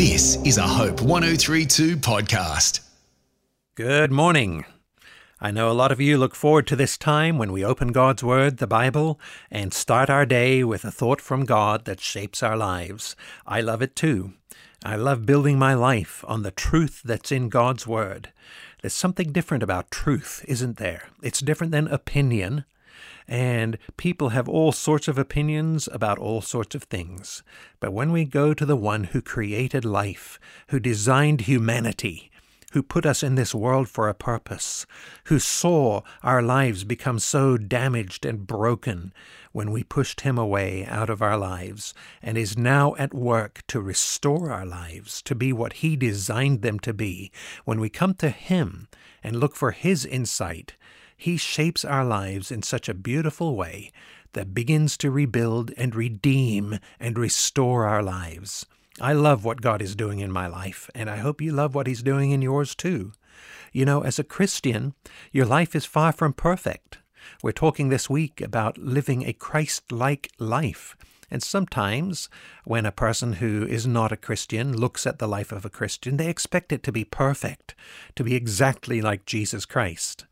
This is a Hope 1032 podcast. Good morning. I know a lot of you look forward to this time when we open God's Word, the Bible, and start our day with a thought from God that shapes our lives. I love it too. I love building my life on the truth that's in God's Word. There's something different about truth, isn't there? It's different than opinion. And people have all sorts of opinions about all sorts of things. But when we go to the one who created life, who designed humanity, who put us in this world for a purpose, who saw our lives become so damaged and broken when we pushed him away out of our lives, and is now at work to restore our lives to be what he designed them to be, when we come to him and look for his insight, he shapes our lives in such a beautiful way that begins to rebuild and redeem and restore our lives. I love what God is doing in my life, and I hope you love what He's doing in yours too. You know, as a Christian, your life is far from perfect. We're talking this week about living a Christ like life. And sometimes, when a person who is not a Christian looks at the life of a Christian, they expect it to be perfect, to be exactly like Jesus Christ.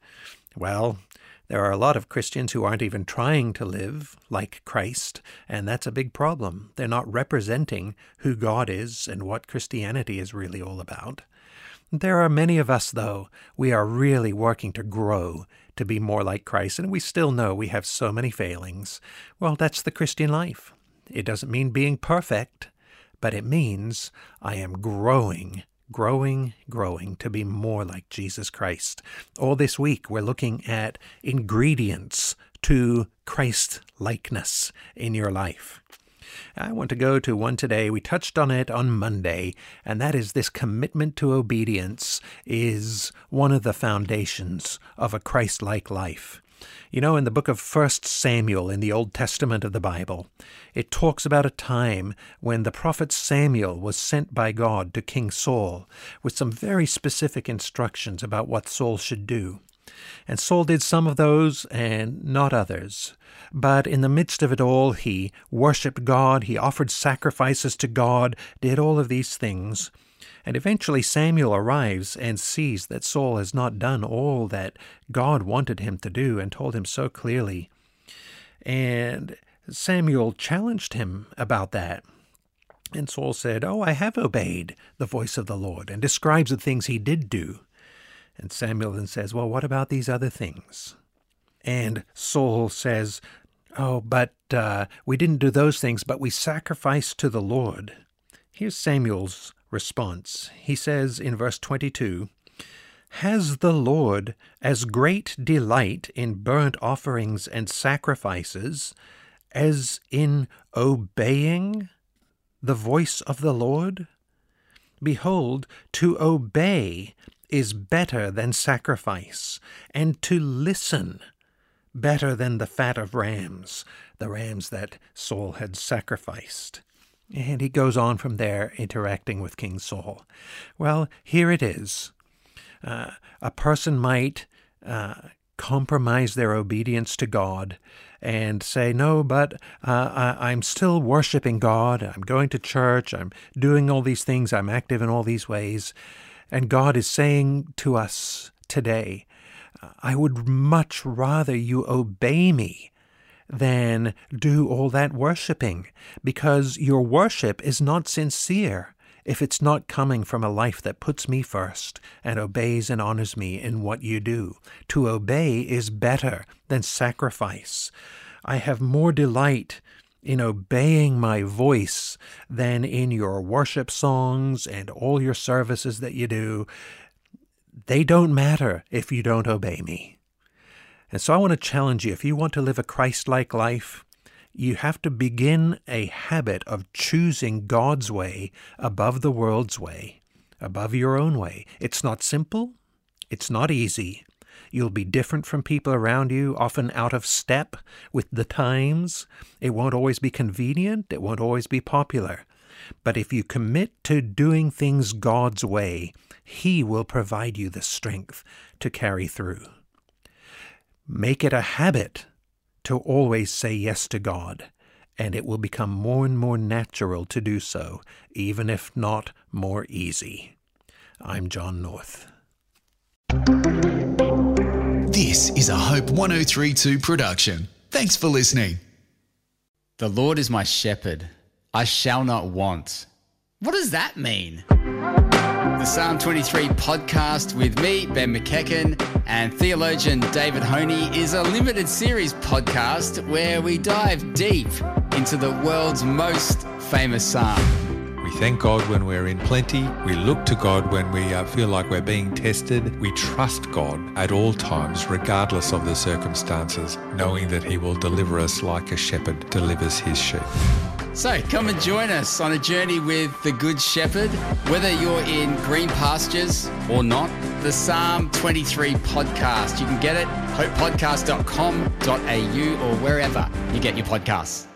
Well, there are a lot of Christians who aren't even trying to live like Christ, and that's a big problem. They're not representing who God is and what Christianity is really all about. There are many of us, though, we are really working to grow to be more like Christ, and we still know we have so many failings. Well, that's the Christian life. It doesn't mean being perfect, but it means I am growing growing, growing to be more like Jesus Christ. All this week, we're looking at ingredients to Christ likeness in your life. I want to go to one today. We touched on it on Monday, and that is this commitment to obedience is one of the foundations of a Christ like life. You know, in the book of First Samuel in the Old Testament of the Bible, it talks about a time when the prophet Samuel was sent by God to King Saul with some very specific instructions about what Saul should do. And Saul did some of those and not others. But in the midst of it all, he worshipped God, he offered sacrifices to God, did all of these things. And eventually Samuel arrives and sees that Saul has not done all that God wanted him to do and told him so clearly. And Samuel challenged him about that. And Saul said, Oh, I have obeyed the voice of the Lord, and describes the things he did do. And Samuel then says, Well, what about these other things? And Saul says, Oh, but uh, we didn't do those things, but we sacrificed to the Lord. Here's Samuel's response. He says in verse 22 Has the Lord as great delight in burnt offerings and sacrifices as in obeying the voice of the Lord? Behold, to obey is better than sacrifice, and to listen better than the fat of rams, the rams that Saul had sacrificed. And he goes on from there, interacting with King Saul. Well, here it is. Uh, a person might uh, compromise their obedience to God and say, No, but uh, I, am still worshiping God. I'm going to church. I'm doing all these things. I'm active in all these ways. And God is saying to us today, I would much rather you obey me than do all that worshiping, because your worship is not sincere if it's not coming from a life that puts me first and obeys and honors me in what you do. To obey is better than sacrifice. I have more delight in obeying my voice than in your worship songs and all your services that you do. They don't matter if you don't obey me. And so I want to challenge you if you want to live a Christ like life, you have to begin a habit of choosing God's way above the world's way, above your own way. It's not simple, it's not easy. You'll be different from people around you, often out of step with the times. It won't always be convenient, it won't always be popular. But if you commit to doing things God's way, He will provide you the strength to carry through. Make it a habit to always say yes to God and it will become more and more natural to do so, even if not more easy. I'm John North. This is a Hope 1032 production. Thanks for listening. The Lord is my shepherd, I shall not want. What does that mean? The Psalm 23 podcast with me, Ben McEachen, and theologian David Höhne is a limited series podcast where we dive deep into the world's most famous psalm. We thank God when we're in plenty. We look to God when we uh, feel like we're being tested. We trust God at all times, regardless of the circumstances, knowing that He will deliver us like a shepherd delivers his sheep. So come and join us on a journey with the Good Shepherd, whether you're in green pastures or not. The Psalm 23 podcast. You can get it hopepodcast.com.au or wherever you get your podcasts.